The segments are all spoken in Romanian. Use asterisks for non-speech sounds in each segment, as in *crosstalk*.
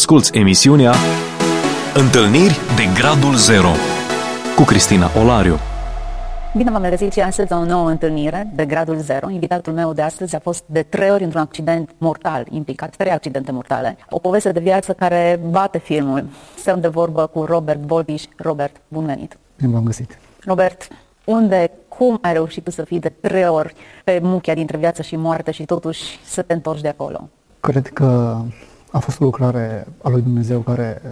Asculți emisiunea Întâlniri de Gradul Zero cu Cristina Olariu. Bine v-am regăsit și astăzi la o nouă întâlnire de Gradul Zero. Invitatul meu de astăzi a fost de trei ori într-un accident mortal, implicat trei accidente mortale. O poveste de viață care bate filmul. Stăm de vorbă cu Robert Bolbiș. Robert, bun venit! Bine v-am găsit! Robert, unde, cum ai reușit tu să fii de trei ori pe muchia dintre viață și moarte și totuși să te întorci de acolo? Cred că a fost o lucrare a lui Dumnezeu care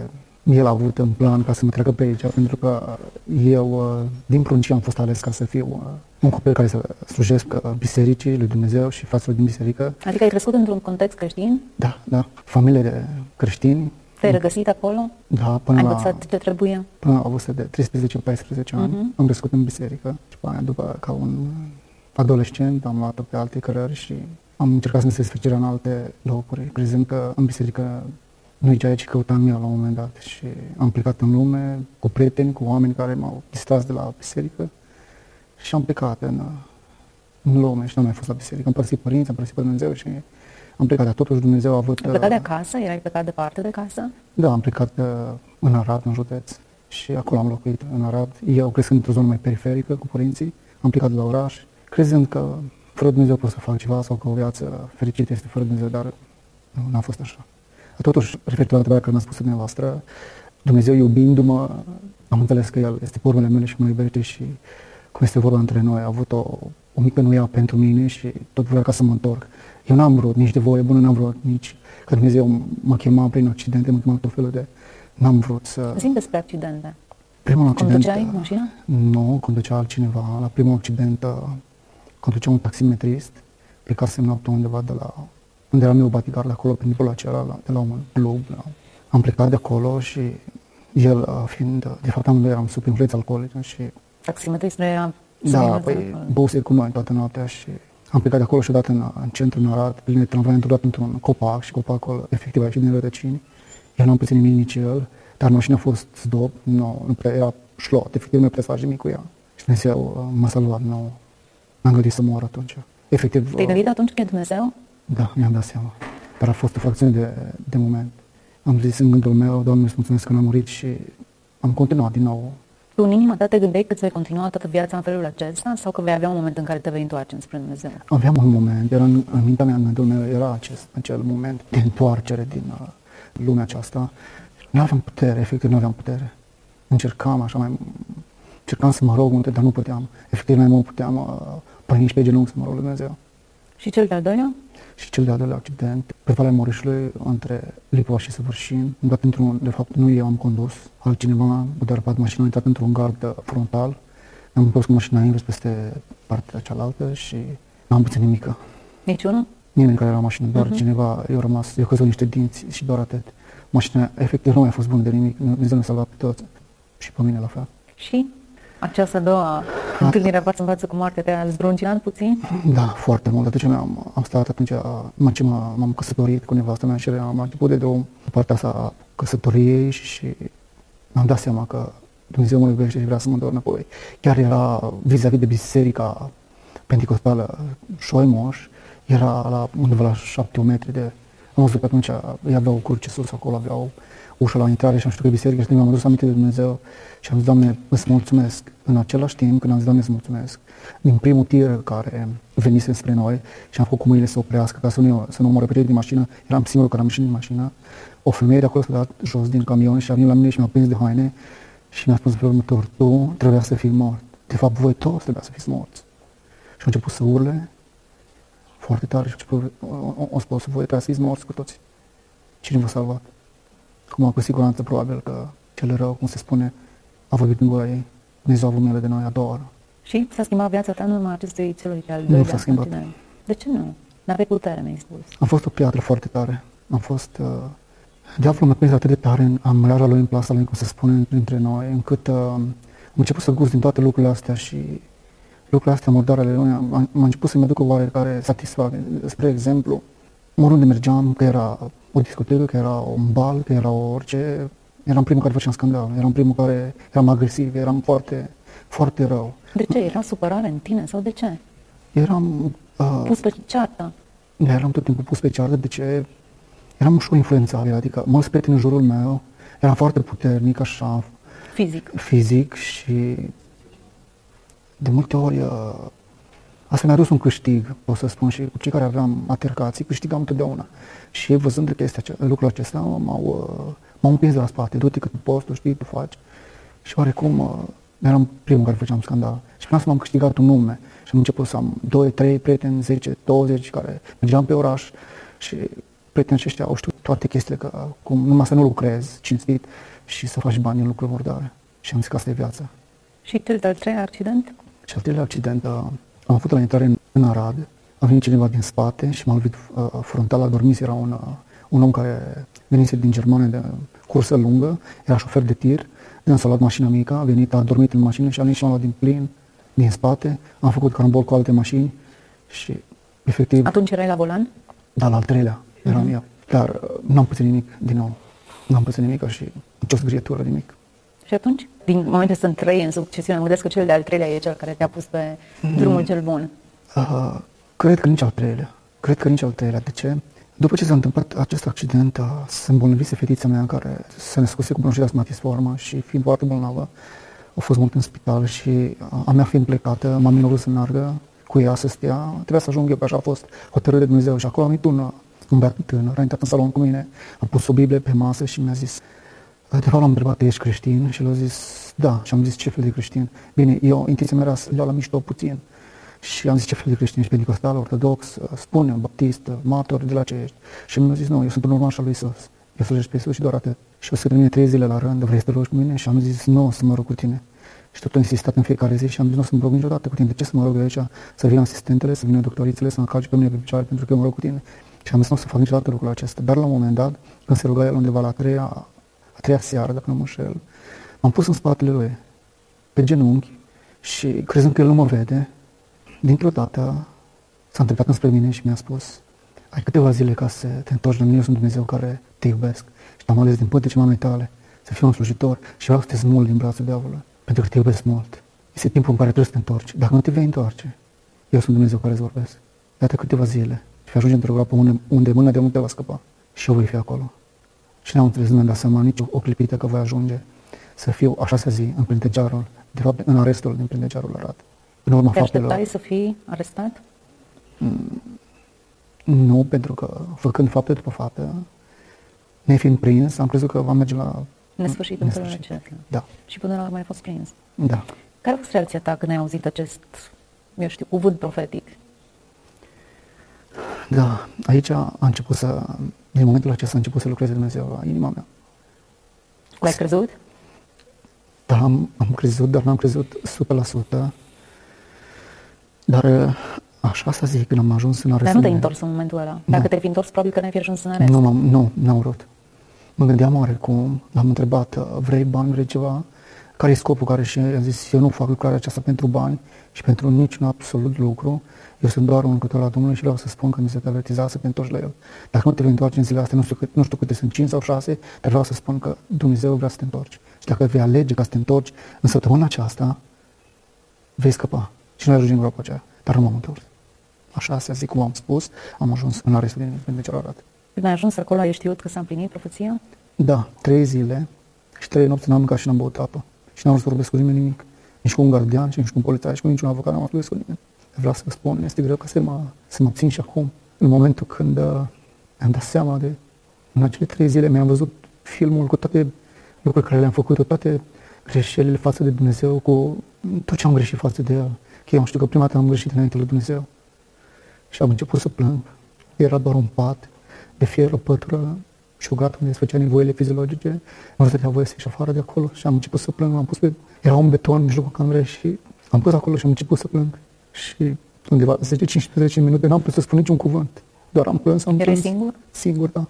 el a avut în plan ca să mă treacă pe aici, pentru că eu, din pruncie, am fost ales ca să fiu un copil care să slujesc bisericii lui Dumnezeu și fraților din biserică. Adică ai crescut într-un context creștin? Da, da. Familie de creștini. Te-ai regăsit acolo? Da, până ai la... învățat ce trebuia? Până la vârstă de 13-14 ani. Uh-huh. Am crescut în biserică și după aia, după, ca un adolescent, am luat pe alte cărări și am încercat să ne desfășură în alte locuri, crezând că în biserică nu e ceea ce căutam eu la un moment dat și am plecat în lume cu prieteni, cu oameni care m-au distras de la biserică și am plecat în, în lume și nu am mai fost la biserică. Am părăsit părinți, am părăsit pe Dumnezeu și am plecat, dar totuși Dumnezeu a avut... Ai plecat de acasă? Erai plecat departe de casă? Da, am plecat uh, în Arad, în județ și acolo am locuit în Arad. Eu crescând într-o zonă mai periferică cu părinții, am plecat de la oraș, crezând că fără Dumnezeu pot să fac ceva sau că o viață fericită este fără Dumnezeu, dar nu, n-a fost așa. Totuși, referitor la întrebarea care mi-a spus dumneavoastră, Dumnezeu iubindu-mă, am înțeles că El este pe mele și mă iubește și cum este vorba între noi, a avut o, o mică nuia pentru mine și tot vrea ca să mă întorc. Eu n-am vrut nici de voie bună, n-am vrut nici că Dumnezeu mă chema prin accidente, mă chema tot felul de... N-am vrut să... Zic despre accidente. Primul accident... Conduceai mașina? Nu, conducea altcineva. La primul accident conducea un taximetrist, plecasem noaptea undeva de la unde era meu batigar la acolo, prin la acela, la, de la un club. La, am plecat de acolo și el fiind, de fapt amândoi eram sub influență alcoolică și... Taximetristul era Da, păi băuse cu noi toată noaptea și am plecat de acolo și odată în, în centru, în Arad, plin de tramvai, am dat într-un copac și copacul efectiv a ieșit din rădăcini. El nu am pățit nimic nici el, dar mașina a fost zdop, nu, nu prea era șlot, efectiv nu prea să faci nimic cu ea. Și Dumnezeu m-a salvat, nu, n-am gândit să mor atunci. Efectiv... Te-ai gândit atunci că e Dumnezeu? Da, mi-am dat seama. Dar a fost o fracțiune de, de moment. Am zis în gândul meu, Doamne, îți mulțumesc că n-am murit și am continuat din nou. Tu în inima ta te gândeai că vei continua toată viața în felul acesta sau că vei avea un moment în care te vei întoarce spre Dumnezeu? Aveam un moment, era în, în mintea mea, în gândul meu, era acest, acel moment de întoarcere din uh, lumea aceasta. Nu aveam putere, efectiv nu aveam putere. Încercam așa mai, încercam să mă rog multe, dar nu puteam. Efectiv nu mai puteam uh, păi nici pe genunchi să mă rog Dumnezeu. Și cel de-al doilea? Și cel de-al doilea accident, pe Valea Morișului, între Lipovaș și Săvârșin, dat într-un, de fapt nu eu am condus, altcineva a derapat mașina, a intrat într-un gard frontal, am pus cu mașina invers peste partea cealaltă și n-am pățit nimică. Niciunul? Nimeni care era în mașină, doar uh-huh. cineva, eu rămas, eu căzut niște dinți și doar atât. Mașina efectiv nu mai a fost bună de nimic, Dumnezeu ne-a salvat pe toți și pe mine la fel. Și această a doua întâlnire față în față cu moartea te-a zdruncinat puțin? Da, foarte mult. Atunci am, am stat atunci, m ce m-am căsătorit cu nevastă mea și am început de două partea asta a căsătoriei și, și am dat seama că Dumnezeu mă iubește și vrea să mă întorc înapoi. Chiar era vis-a-vis de biserica pentecostală Șoimoș, era la undeva la șapte metri de... Am văzut că atunci ei aveau curce sus acolo, aveau ușa la intrare și am știut că biserică și mi-am adus aminte de Dumnezeu și am zis, Doamne, îți mulțumesc. În același timp, când am zis, Doamne, îți mulțumesc, din primul tir care venise spre noi și am făcut cu mâinile să oprească ca să nu, să nu mă repete din mașină, eram singurul care am ieșit din mașină, o femeie de acolo s-a dat jos din camion și a venit la mine și mi-a prins de haine și mi-a spus pe următor, tu trebuia să fii mort. De fapt, voi toți trebuia să fiți morți. Și au început să urle foarte tare și au început, o, o spus, voi trebuia să fiți morți cu toți. Cine v-a salvat? Acum, cu siguranță, probabil că cel rău, cum se spune, a vorbit în gura ei. Dumnezeu a avut milă de noi a doua oară. Și s-a schimbat viața ta în urma acestui celui de-al doilea Nu s-a schimbat. Continent. De ce nu? N-aveai putere, mi-ai spus. Am fost o piatră foarte tare. Am fost... Uh, diavolul m-a prins atât de tare în amreara lui, în plasa lui, cum se spune între noi, încât uh, am început să gust din toate lucrurile astea și lucrurile astea murdare ale lui, am, am început să-mi aduc o oarecare satisfacție. Spre exemplu, oriunde mergeam, că era o discotecă, că era un bal, că era orice, eram primul care făceam scandal, eram primul care eram agresiv, eram foarte, foarte rău. De ce? Era supărare în tine sau de ce? Eram... Uh, pus pe ceartă. Da, eram tot timpul pus pe ceartă, de ce? eram ușor influențabil, adică mulți prieteni în jurul meu, eram foarte puternic, așa, Fizic. fizic și de multe ori uh, asta mi-a dus un câștig, pot să spun, și cu cei care aveam altercații, câștigam întotdeauna. Și văzând că este ace- lucrul acesta, m-au, uh, m-au împins de la spate, du-te că tu poți, tu știi, tu faci. Și oarecum uh, eram primul care făceam scandal. Și până să m-am câștigat un nume și am început să am 2, 3 prieteni, 10, 20 care mergeam pe oraș și prietenii aceștia au știut toate chestiile, că cum numai să nu lucrezi cinstit și să faci bani în lucruri murdare. Și am zis că asta e viața. Și cel de-al treilea accident? Și al treilea accident uh, am avut la intrare în, în Arad, a venit cineva din spate și m-a lovit uh, frontal, a dormit, era un, uh, un om care venise din Germania de cursă lungă, era șofer de tir, din s-a luat mașina mică, a venit, a dormit în mașină și a venit și m-a luat din plin, din spate, am făcut carambol cu alte mașini și efectiv, Atunci erai la volan? dar la al treilea eram eu. Dar uh, n-am pățit nimic din nou, n-am pățit nimic și nicio zgrietură, nimic. Și atunci, din momente sunt trei în succesiune, mă gândesc că cel de-al treilea e cel care te-a pus pe drumul cel bun. Uh, cred că nici al treilea. Cred că nici al treilea. De ce? După ce s-a întâmplat acest accident, uh, se îmbolnăvise fetița mea care se născuse cu bronșită asmatisformă și fiind foarte bolnavă, a fost mult în spital și uh, a mea fiind plecată, m-am minovat să meargă cu ea să stea. Trebuia să ajung eu, pe așa a fost hotărât de Dumnezeu și acolo am venit un, uh, un băiat tânăr, a intrat în salon cu mine, a pus o Biblie pe masă și mi-a zis, de fapt l-am întrebat, ești creștin? Și el a zis, da. Și am zis, ce fel de creștin? Bine, eu, intenția mea era să iau la mișto puțin. Și am zis, ce fel de creștin? Ești pentecostal, ortodox, spune, baptist, martor, de la ce ești? Și mi-a zis, nu, eu sunt un urmaș al lui Isus. Eu slujesc pe Isus și doar atât. Și o să mine trei zile la rând, vrei să te rogi cu mine? Și am zis, nu, o să mă rog cu tine. Și tot am insistat în fiecare zi și am zis, nu o să mă rog niciodată cu tine. De ce să mă rog eu aici? Să vină asistentele, să vină doctorițele, să mă calci pe mine pe picioare pentru că eu mă rog cu tine. Și am zis, nu o să fac niciodată lucrul acesta. Dar la un moment dat, când se ruga el undeva la a treia, a treia seară, dacă nu mă înșel, m-am pus în spatele lui, pe genunchi, și crezând că el nu mă vede, dintr-o dată s-a întâmplat înspre mine și mi-a spus ai câteva zile ca să te întorci la mine, eu sunt Dumnezeu care te iubesc și te-am ales din pântece mamei tale să fiu un slujitor și vreau să te smul din brațul diavolului, pentru că te iubesc mult. Este timpul în care trebuie să te întorci. Dacă nu te vei întoarce, eu sunt Dumnezeu care îți vorbesc. Iată câteva zile și vei ajunge într-o groapă unde, unde mâna de unde te va scăpa și eu voi fi acolo. Și ne-am înțeles, nu mi-am dat seama nici o clipită că voi ajunge să fiu a șasea zi în plintegearul, de fapt în arestul din plintegearul Arad. În urma Te faptelor. așteptai să fii arestat? Nu, pentru că făcând fapte după fapte, nefiind prins, am crezut că va merge la Nesfârșit în felul nesfârșit. acesta. Da, Și până la urmă ai fost prins. da. Care a fost reacția ta când ai auzit acest, eu știu, cuvânt profetic? Da, aici a început să, din momentul acesta a început să lucreze Dumnezeu la inima mea. L-ai crezut? Da, am, am crezut, dar n-am crezut 100%. Dar așa să zic, când am ajuns în Dar arestul nu te-ai meu- întors în momentul ăla. Dacă te-ai fi întors, probabil că n-ai fi ajuns în arest. Nu, m-am, nu, n-am vrut. Mă gândeam oare cum, l-am întrebat, vrei bani, vrei ceva? Care e scopul care și i-am zis, eu nu fac lucrarea aceasta pentru bani și pentru niciun absolut lucru. Eu sunt doar un lucrător la Domnului și vreau să spun că Dumnezeu te avertizează să te întorci la El. Dacă nu te vei întoarce în zilele astea, nu știu, cât, nu știu câte sunt, 5 sau 6, dar vreau să spun că Dumnezeu vrea să te întorci. Și dacă vei alege ca să te întorci în săptămâna aceasta, vei scăpa și nu ai ajunge în groapa aceea. Dar nu m-am întors. Așa se zic cum am spus, am ajuns în arestul din din celălalt. Când ai ajuns acolo, ai știut că s-a împlinit profeția? Da, trei zile și trei nopți n-am mâncat și n-am băut apă. Și n-am vrut să vorbesc cu nimeni nimic. Nici cu un gardian, și nici cu un polițai, și cu niciun avocat n-am vorbesc cu nimeni. Vreau să vă spun, este greu ca să mă, să mă țin și acum. În momentul când uh, am dat seama de... În acele trei zile mi-am văzut filmul cu toate lucrurile care le-am făcut, cu toate greșelile față de Dumnezeu, cu tot ce am greșit față de El. Că eu știu că prima dată am greșit înainte lui Dumnezeu. Și am început să plâng. Era doar un pat de fier, o pătură și o gata unde se făcea nevoile fiziologice. Nu stătea voie să ieși afară de acolo și am început să plâng. Am pus pe... Era un beton în mijlocul camerei și am pus acolo și am început să plâng. Și undeva 10-15 minute n-am putut să spun niciun cuvânt. Doar am plâns, am Erai plâns. singur? Singur, da.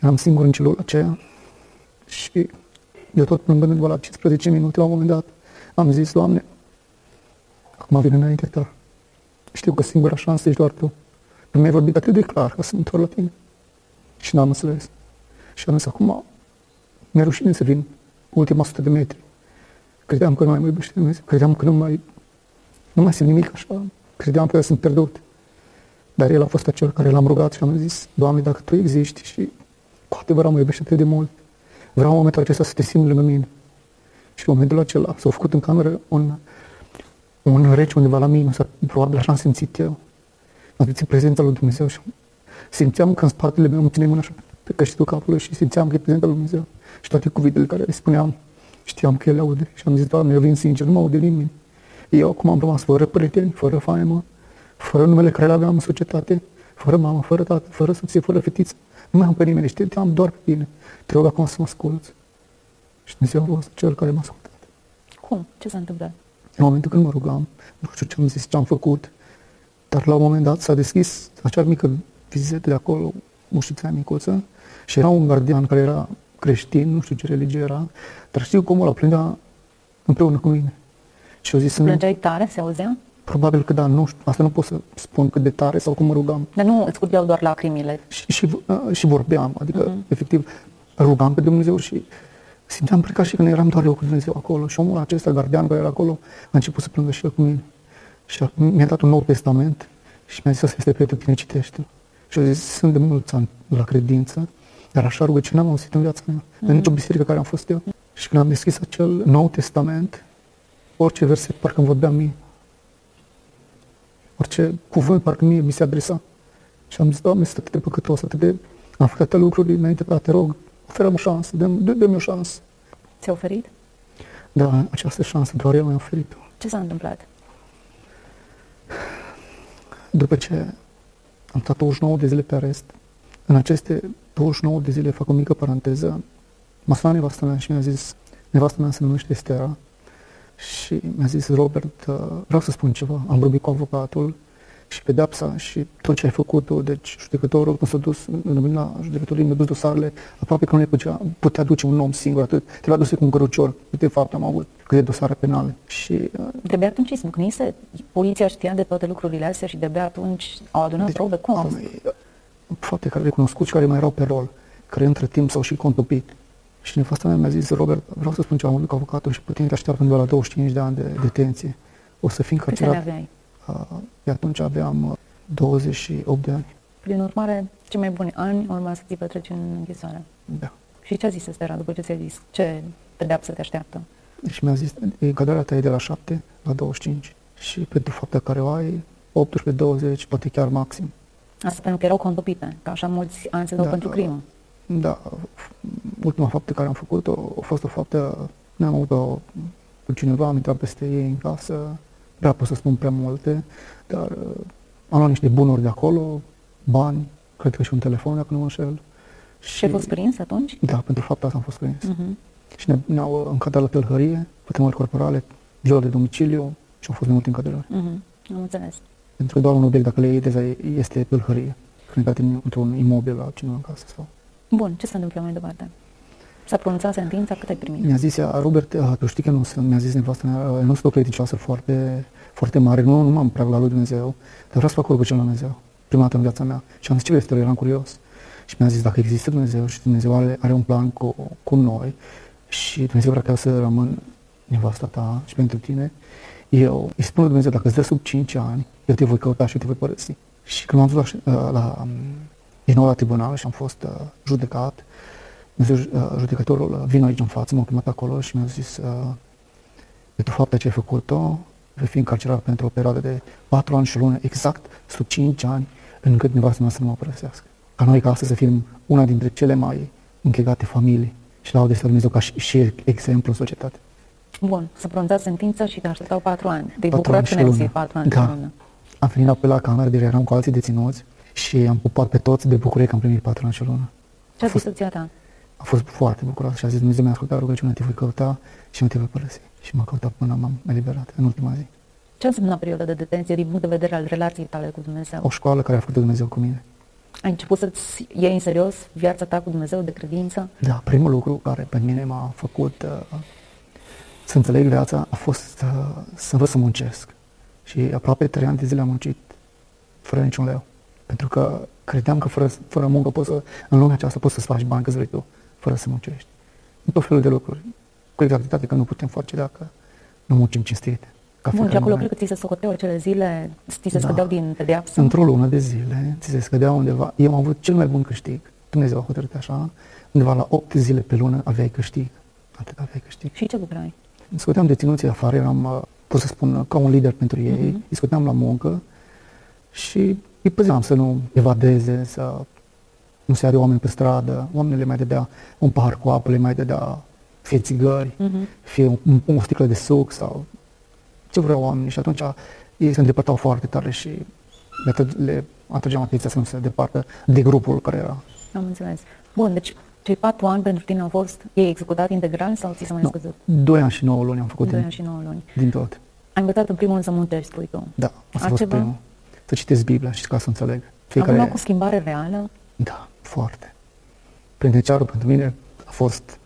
Eram singur în celula aceea și eu tot plângând undeva la 15 minute, la un moment dat, am zis, Doamne, acum vin înaintea Ta. Știu că singura șansă ești doar Tu. Nu mi-ai vorbit atât de clar ca să mă întorc la Tine. Și n-am înțeles. Și am zis, acum mi-e rușine să vin ultima sută de metri. Credeam că nu mai mă iubește Dumnezeu. Credeam că nu mai, nu mai simt nimic așa. Credeam că sunt pierdut. Dar El a fost acel care l-am rugat și am zis, Doamne, dacă Tu existi și cu adevărat mă iubește atât de mult. Vreau în momentul acesta să te simt lângă mine. Și în momentul acela s-a făcut în cameră un, un rece undeva la mine, sau probabil așa am simțit eu. Am simțit prezența lui Dumnezeu și simțeam că în spatele meu îmi ține mâna așa pe căștitul capului și simțeam că e prezența lui Dumnezeu. Și toate cuvintele care le spuneam, știam că el le aude. Și am zis, Doamne, eu vin sincer, nu mă aude nimeni. Eu acum am rămas fără prieteni, fără faimă, fără numele care le aveam în societate, fără mamă, fără tată, fără soție, fără fetiță. Nu mai am pe nimeni, știam doar pe tine. Te rog acum să mă asculți. Și Dumnezeu a fost cel care m-a ascultat. Cum? Ce s-a întâmplat? În momentul când mă rugam, nu știu ce am zis, ce am făcut, dar la un moment dat s-a deschis acea mică vizită de acolo, ușița micuță, și era un gardian care era creștin, nu știu ce religie era, dar știu cum ăla plângea împreună cu mine. Și eu zis, nu, Plângeai tare? Se auzea? probabil că da, nu știu, asta nu pot să spun cât de tare sau cum mă rugam. Dar nu îți curgeau doar lacrimile. Și, și, uh, și vorbeam, adică uh-huh. efectiv rugam pe Dumnezeu și simțeam pre ca și când eram doar eu cu Dumnezeu acolo și omul acesta, gardian care era acolo, a început să plângă și el cu mine. Și a- mi-a dat un nou testament și mi-a zis, asta este prietenul tine, citește Și a zis, sunt de mulți ani la credință, dar așa rugăciune n-am auzit în viața mea, mm-hmm. în nicio biserică care am fost eu. Și când am deschis acel nou testament, orice verset parcă îmi vorbea mie. Orice cuvânt parcă mie mi se adresa. Și am zis, Doamne, sunt atât de păcătos, atât de... Am făcut atâtea lucruri înainte, dar te rog, oferă-mi o șansă, dă-mi, dă- dă-mi o șansă. Ți-a oferit? Da, această șansă doar el mi-a oferit-o. Ce s-a întâmplat? După ce am stat 29 de zile pe arest, în aceste 29 de zile, fac o mică paranteză, m-a sunat nevastă mea și mi-a zis, nevastă mea se numește Estera, și mi-a zis, Robert, uh, vreau să spun ceva, am vorbit cu avocatul și pedepsa și tot ce ai făcut deci judecătorul când s-a dus în la judecătorii, mi-a dus dosarele, aproape că nu le putea, putea duce un om singur atât, te l-a dus cu un cărucior, de fapt am avut câte dosare penale și uh, De-abia atunci îi smucnise, poliția știa de toate lucrurile astea și de-abia atunci au adunat Deci, probe. Cum a am fost? uh, fapte care le cunoscut și care mai erau pe rol, care între timp s-au și contopit. Și nevasta mea mi-a zis, Robert, vreau să spun ceva, am vorbit cu avocatul și pe tine te așteaptă undeva la 25 de ani de detenție. O să fii Câți ani încarcerat. aveai? Uh, pe atunci aveam uh, 28 de ani. Prin urmare, cei mai buni ani urma să ți petreci în închisoare. Da. Și ce a zis Estera după ce ți-a zis? Ce pedeapsă te așteaptă? Și mi-a zis, egalarea ta e de la 7 la 25 și pentru fapta care o ai, 18-20, poate chiar maxim. Asta pentru că erau contopite, că așa mulți ani se dau Da, pentru crimă. Da, ultima faptă care am făcut-o a fost o faptă, ne-am avut-o cu cineva, am intrat peste ei în casă, prea pot să spun prea multe, dar uh, am luat niște bunuri de acolo, bani, cred că și un telefon, dacă nu mă înșel. Și ai fost prins atunci? Da, pentru fapta asta am fost prins. Uh-huh. Și ne, ne-au uh, încadrat la tălhărie, pătrămări corporale, viol de domiciliu și au fost mai multe încadrări. Uh-huh. Am înțeles. Pentru că doar un obiect, dacă le iei, deja e- este tălhărie. Când intrat într-un imobil la cineva în casă sau... Bun, ce s-a întâmplat mai departe? S-a pronunțat sentința, cât ai primit? Mi-a zis ea, Robert, uh, tu știi că nu sunt, mi-a zis nevastă mea, uh, nu sunt o credincioasă foarte, foarte mare, nu, nu m-am prea la lui Dumnezeu, dar vreau să fac o rugăciune la Dumnezeu, prima dată în viața mea. Și am zis, ce vrei să te rog? eram curios. Și mi-a zis, dacă există Dumnezeu și Dumnezeu are, are un plan cu, cu noi și Dumnezeu vrea ca eu să rămân nevasta ta și pentru tine, eu îi spun lui Dumnezeu, dacă îți dă sub 5 ani, eu te voi căuta și eu te voi părăsi. Și când m-am dus la, uh, la, um, din nou la tribunal și am fost uh, judecat, Dumnezeu, uh, judecătorul uh, vine aici în față, m-a chemat acolo și mi-a zis uh, pentru faptul ce ai făcut-o, vei fi încarcerat pentru o perioadă de 4 ani și o lună, exact sub 5 ani, încât nevastă mea să nu mă părăsească. Ca noi ca astăzi să fim una dintre cele mai închegate familii și laude să Dumnezeu ca și, și exemplu în societate. Bun, s-a pronunțat sentința și te așteptau patru ani. Te-ai Patru bucurat ani când și ai o lună. găsit patru ani și Da. o lună. Am venit apoi la cameră, deja eram cu alții deținuți și am pupat pe toți de bucurie că am primit 4 ani și o lună. Ce a fost- zis soția ta? A fost foarte bucuros și a zis Dumnezeu mi-a ascultat rugăciunea, te voi căuta și nu te voi părăsi. Și m-a căutat până m-am eliberat în ultima zi. Ce înseamnă perioada de detenție din punct de vedere al relației tale cu Dumnezeu? O școală care a făcut Dumnezeu cu mine. Ai început să-ți iei în serios viața ta cu Dumnezeu de credință? Da, primul lucru care pe mine m-a făcut uh, să înțeleg viața a fost uh, să învăț să muncesc. Și aproape trei ani de zile am muncit fără niciun leu. Pentru că credeam că fără, fără muncă poți să, în lumea aceasta poți să-ți faci bani câți vrei tu, fără să muncești. În tot felul de lucruri. Cu exactitate că nu putem face dacă nu muncim cinstit. Ca Bun, și fiecare acolo moment. cred că ți se socoteau acele zile, ți se Da. scădeau din pedeapsă? Într-o lună de zile, ți se scădea undeva. Eu am avut cel mai bun câștig Dumnezeu a hotărât așa, undeva la 8 zile pe lună aveai câștig. Atât aveai câștig. Și ce lucrai? Scoteam deținuții afară, eram, uh, pot să spun, ca un lider pentru ei, uh-huh. îi scoteam la muncă și îi păzeam să nu evadeze, să nu se are oameni pe stradă, oamenii le mai dădea un pahar cu apă, le mai dădea fie țigări, uh-huh. fie un, un, o sticlă de suc sau ce vreau oamenii și atunci ei se îndepărtau foarte tare și le, le atrageam atenția să nu se departă de grupul care era. Am înțeles. Bun, deci cei patru ani pentru tine au fost, ei executat integral sau ți s-a mai Nu, scăzut? doi ani și nouă luni am făcut Doi din, ani și nouă luni. din tot. Ai învățat în primul rând să muntești, spui tu. Da, asta a fost Altceva? primul. Să citesc Biblia și ca să înțeleg. Am urmat cu schimbare reală? Da, foarte. Penitenciarul pentru mine a fost,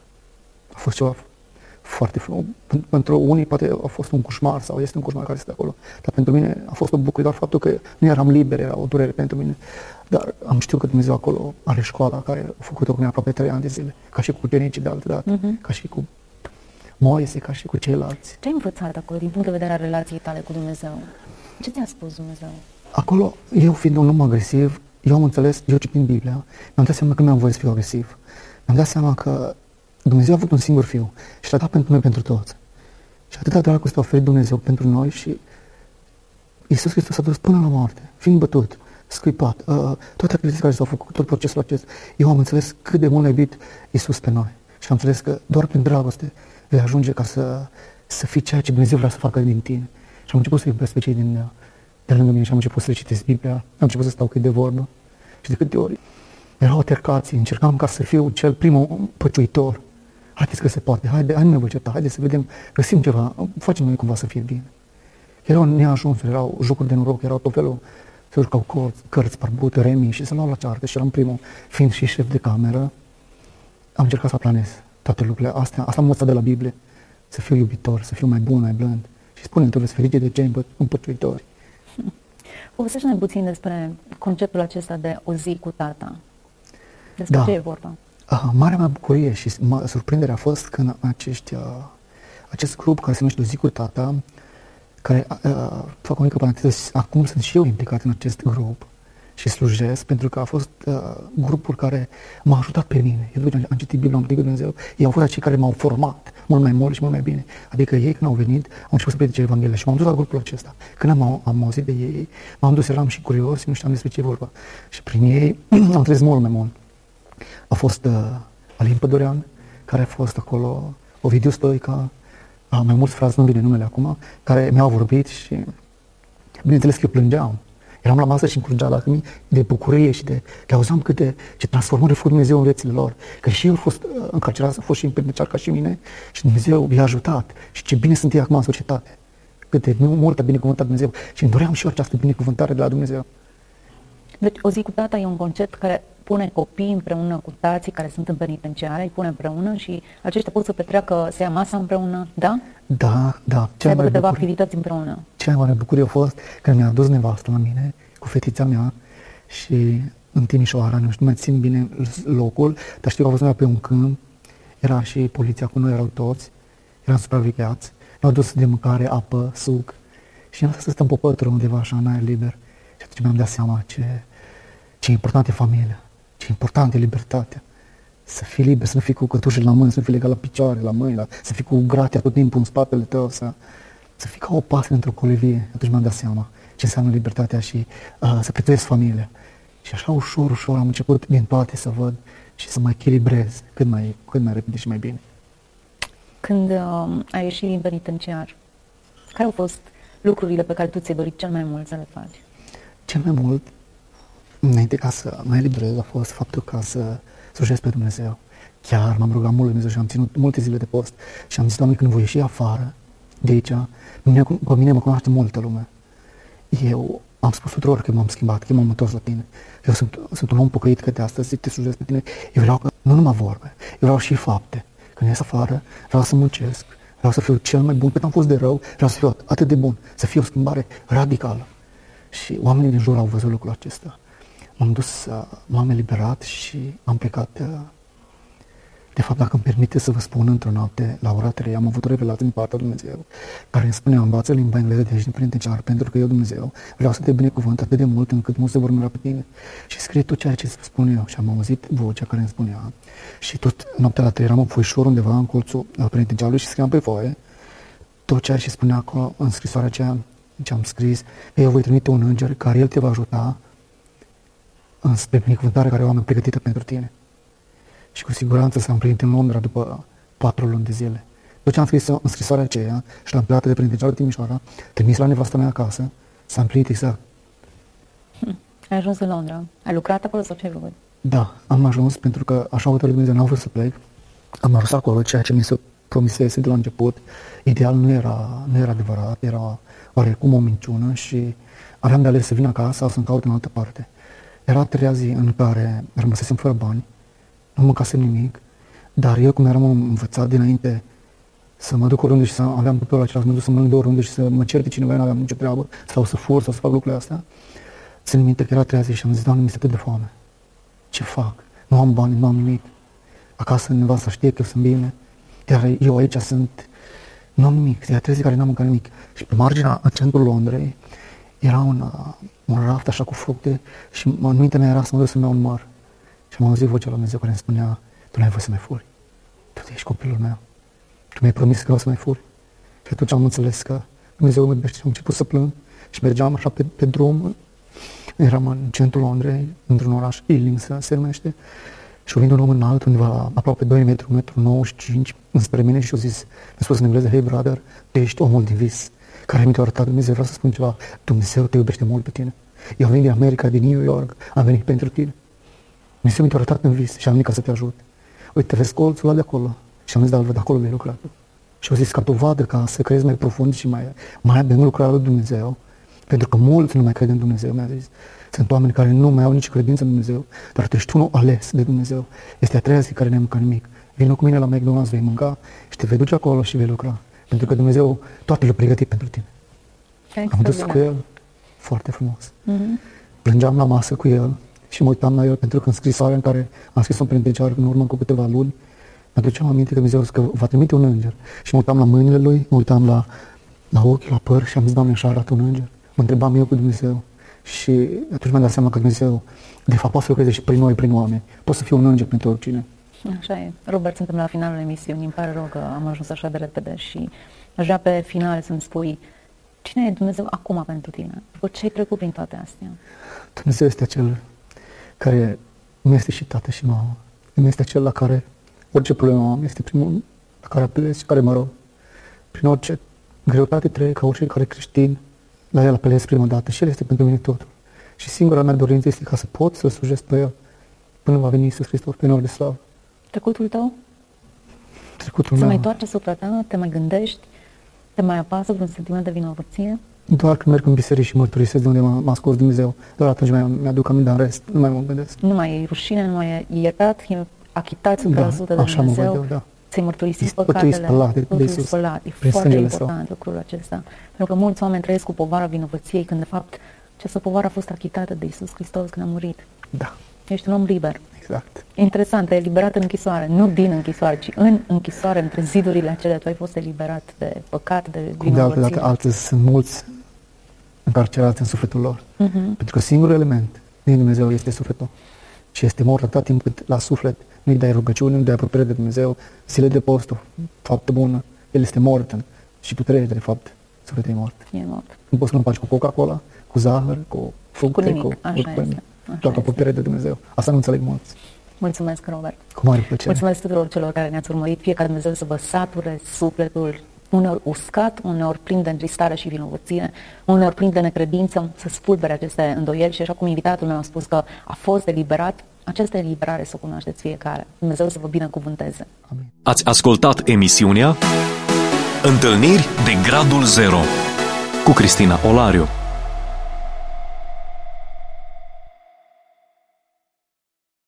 a fost ceva foarte frumos. Pen- Pentru unii poate a fost un coșmar sau este un coșmar care este acolo. Dar pentru mine a fost o bucurie doar faptul că nu eram liber, era o durere pentru mine. Dar am știut că Dumnezeu acolo are școala care a făcut-o cu mine aproape trei ani de zile. Ca și cu ucenicii de altă dată, Mhm. ca și cu Moise, ca și cu ceilalți. Ce ai învățat acolo din punct de vedere al relației tale cu Dumnezeu? Ce ți-a spus Dumnezeu? Acolo, eu fiind un om agresiv, eu am înțeles, eu citind Biblia, mi-am dat seama că nu am voie să fiu agresiv. Mi-am dat seama că Dumnezeu a avut un singur fiu și l-a dat pentru noi, pentru toți. Și atâta dragoste a oferit Dumnezeu pentru noi și Iisus Hristos a dus până la moarte, fiind bătut, scuipat, uh, toate activitățile care s-au făcut, tot procesul acesta. Eu am înțeles cât de mult a iubit Iisus pe noi. Și am înțeles că doar prin dragoste vei ajunge ca să, să fii ceea ce Dumnezeu vrea să facă din tine. Și am început să iubesc pe cei din, uh, de lângă mine și am început să le citesc Biblia, am început să stau cu ei de vorbă. Și de câte ori erau altercații, încercam ca să fiu cel primul păciuitor. Haideți că se poate, haide, hai nu ne vă certa, haideți să vedem, găsim ceva, facem noi cumva să fie bine. Erau neajunsuri, erau jocuri de noroc, erau tot felul, se urcau cărți, cărți barbute, remi și se luau la ceartă și eram primul, fiind și șef de cameră, am încercat să aplanez toate lucrurile astea, asta am învățat de la Biblie, să fiu iubitor, să fiu mai bun, mai blând. Și spune tu fericit de cei împă- împăciuitori. Povestește-ne puțin despre conceptul acesta de o zi cu tata. Despre Da. ce e vorba? Uh, marea mea bucurie și mă, surprindere a fost când acești, uh, acest grup care se numește O zi cu tata, care uh, fac o mică paranteză, acum sunt și eu implicat în acest grup și slujesc, pentru că a fost uh, grupul care m-a ajutat pe mine. Eu după ce am citit Biblia, am întâlnit cu Dumnezeu, ei au fost cei care m-au format mult mai mult și mult mai bine. Adică ei când au venit, au început să predice Evanghelia și m-am dus la grupul acesta. Când am, am auzit de ei, m-am dus, eram și curios și nu știam despre ce e vorba. Și prin ei *clears throat* am trezit mult mai mult. A fost uh, Alin Pădurean, care a fost acolo, Ovidiu Stoica, uh, mai mulți frați, nu vine numele acum, care mi-au vorbit și bineînțeles că eu plângeam. Eram la masă și îmi curgea lacrimi de bucurie și de, de auzeam câte ce transformări a făcut Dumnezeu în viețile lor. Că și eu am fost uh, încarcerat, am fost și în penitenciar ca și mine și Dumnezeu i-a ajutat. Și ce bine sunt ei acum în societate. Câte mult a binecuvântat Dumnezeu. Și îmi doream și eu această binecuvântare de la Dumnezeu. Deci o zi cu tata e un concept care pune copii împreună cu tații care sunt în penitenciare, îi pune împreună și aceștia pot să petreacă, să ia masa împreună, da? Da, da. Să aibă câteva bucurie- activități împreună. cea mai mare bucurie a fost când mi-a adus nevastă la mine cu fetița mea și în Timișoara, nu știu, nu mai țin bine locul, dar știu că au văzut pe un câmp, era și poliția cu noi, erau toți, eram supravegheați, ne-au dus de mâncare, apă, suc și ne-am lăsat să stăm pe pătură undeva așa în aer liber și atunci mi-am dat seama ce, ce importantă e familia, ce importantă e libertatea. Să fii liber, să nu fii cu cătușele la mâini, să nu fii legat la picioare, la mâini, la, să fii cu gratia tot timpul în spatele tău, să, să fii ca o pasăre într-o colivie. Atunci mi-am dat seama ce înseamnă libertatea și uh, să prețuiesc familia. Și așa ușor, ușor am început din toate să văd și să mă echilibrez cât mai, cât mai repede și mai bine. Când uh, ai ieșit din penitenciar, care au fost lucrurile pe care tu ți-ai dorit cel mai mult să le faci? Cel mai mult, înainte ca să mă eliberez, a fost faptul ca să slujesc pe Dumnezeu. Chiar m-am rugat mult lui Dumnezeu și am ținut multe zile de post și am zis, Doamne, când voi ieși afară de aici, pe mine, pe mine mă cunoaște multă lume. Eu am spus tuturor că m-am schimbat, că m-am întors la tine. Eu sunt, sunt un om pocăit că de astăzi zic, te slujesc pe tine. Eu vreau că, nu numai vorbe, eu vreau și fapte. Când ies afară, vreau să muncesc, vreau să fiu cel mai bun, cât am fost de rău, vreau să fiu atât de bun, să fie o schimbare radicală. Și oamenii din jur au văzut lucrul acesta. M-am dus, uh, m-am eliberat și am plecat uh, De fapt, dacă îmi permite să vă spun într-o noapte, la ora 3, am avut o revelație din partea lui Dumnezeu, care îmi spunea, învață limba engleză de aici din penitenciar, pentru că eu, Dumnezeu, vreau să te binecuvânt atât de mult încât mulți se vor mira pe tine. Și scrie tot ceea ce spun eu. Și am auzit vocea care îmi spunea. Și tot noaptea la 3 eram în foișor undeva în colțul penitenciarului și scriam pe foaie tot ceea ce spunea acolo în scrisoarea aceea ce am scris, eu voi trimite un înger care el te va ajuta spre binecuvântarea care o am pregătită pentru tine. Și cu siguranță s-a împlinit în Londra după patru luni de zile. După ce am scris în scrisoarea aceea și l-am plecat de prin de Timișoara, trimis la nevasta mea acasă, s-a împlinit exact. Hm. Ai ajuns în Londra. Ai lucrat acolo sau ce ai făcut? Da, am ajuns pentru că așa hotărât Dumnezeu, n-am vrut să plec. Am ajuns acolo, ceea ce mi se promisese de la început. Ideal nu era, nu era adevărat, era oarecum o minciună și aveam de ales să vin acasă sau să-mi caut în altă parte. Era a treia zi în care rămăsesem fără bani, nu mâncasem nimic, dar eu cum eram învățat dinainte să mă duc oriunde și să aveam pe acela, să mă duc să mănânc de oriunde și să mă certe cineva, nu aveam nicio treabă, sau să fur, sau să fac lucrurile astea. Țin minte că era a treia zi și am zis, Doamne, mi este atât de foame. Ce fac? Nu am bani, nu am nimic. Acasă nevasta știe că eu sunt bine, iar eu aici sunt, nu am nimic, de a trei zi care n-am mâncat nimic. Și pe marginea, în centrul Londrei, era un, uh, un raft așa cu fructe și în mintea mea era să mă duc să-mi iau un măr. Și am auzit vocea lui Dumnezeu care îmi spunea, tu nu ai voie să mai furi. Tu ești copilul meu. Tu mi-ai promis că nu o să mai furi. Și atunci am înțeles că Dumnezeu mă iubește și am început să plâng. Și mergeam așa pe, pe drum. Eram în centrul Londrei, într-un oraș, Ealing se numește. Și a venit un om înalt, undeva la aproape 2 metri, 1,95 m, înspre mine și a zis, mi-a spus în engleză, hey brother, tu ești omul din vis care mi-a arătat Dumnezeu, vreau să spun ceva, Dumnezeu te iubește mult pe tine. Eu am venit din America, din New York, am venit pentru tine. Dumnezeu mi-a arătat în vis și am venit ca să te ajut. Uite, vezi colțul ăla de acolo. Și am zis, da, văd acolo de lucrat. Și au zis ca dovadă ca să crezi mai profund și mai, mai adânc lucrarea lui Dumnezeu. Pentru că mulți nu mai cred în Dumnezeu, mi-a zis. Sunt oameni care nu mai au nici credință în Dumnezeu, dar tu ești unul ales de Dumnezeu. Este a treia zi care ne mâncat nimic. Vino cu mine la McDonald's, vei mânca și te vei duce acolo și vei lucra. Pentru că Dumnezeu toate le-a pregătit pentru tine. Am dus cu el foarte frumos. Mm-hmm. Plângeam la masă cu el și mă uitam la el pentru că în scrisoarea în care am scris-o în penitenciar în urmă cu câteva luni, mă aduceam aminte că Dumnezeu că va trimite un înger. Și mă uitam la mâinile lui, mă uitam la, la ochi, la păr și am zis, Doamne, așa arată un înger. Mă întrebam eu cu Dumnezeu. Și atunci mi-am dat seama că Dumnezeu, de fapt, poate să lucreze și prin noi, prin oameni. Poate să fie un înger pentru oricine. Așa e. Robert, suntem la finalul emisiunii. Îmi pare rău că am ajuns așa de repede și aș vrea pe final să-mi spui cine e Dumnezeu acum pentru tine? După ce ai trecut prin toate astea? Dumnezeu este acel care nu este și tată și mamă. Nu este acel la care orice problemă am este primul la care apelez și care mă rog. Prin orice greutate trec, ca orice care creștin, la el apelez prima dată și el este pentru mine totul. Și singura mea dorință este ca să pot să-L slujesc pe el până va veni Iisus Hristos pe nor de slavă. Trecutul tău? Trecutul Se meu. mai toarce asupra ta? Te mai gândești? Te mai apasă vreun sentiment de vinovăție? Doar când merg în biserică și mărturisesc de unde m-a scos Dumnezeu, doar atunci mi-aduc aminte, dar în rest nu mai mă gândesc. Nu mai e rușine, nu mai e iertat, e achitat 100% Da, de așa mă Dumnezeu. văd eu, da. Ți-ai mărturisit Totul e păcatele, spălat de- de totul e Iisus, spălat. E prin foarte sângele important Său. lucrul acesta. Pentru că mulți oameni trăiesc cu povara vinovăției, când de fapt această povară a fost achitată de Iisus Hristos când a murit. Da, Ești un om liber. exact. Interesant, te-ai eliberat în închisoare, nu din închisoare, ci în închisoare, între zidurile acelea, tu ai fost eliberat de păcat, de Cum de altă vinovăție. dată, alții sunt mulți încarcerați în sufletul lor. Mhm. Pentru că singurul element din Dumnezeu este sufletul. Și este mort atât timp cât la suflet nu-i dai rugăciune, nu dai apropiere de Dumnezeu, zile de post, o faptă bună, el este mort în- și tu treci, de fapt, sufletul e mort. E mort. Nu poți să nu faci cu Coca-Cola, cu zahăr, cu fructe, nimic, cu, așa cu este, așa doar cu este. apropiere de Dumnezeu. Asta nu înțeleg mulți. Mulțumesc, Robert. Cu mare plăcere. Mulțumesc tuturor celor care ne-ați urmărit, fie ca Dumnezeu să vă sature sufletul uneori uscat, uneori plin de întristare și vinovăție, uneori plin de necredință, să spulbere aceste îndoieli și așa cum invitatul meu a spus că a fost eliberat, această eliberare să o cunoașteți fiecare. Dumnezeu să vă binecuvânteze. Amin. Ați ascultat emisiunea Întâlniri de Gradul Zero cu Cristina Olariu.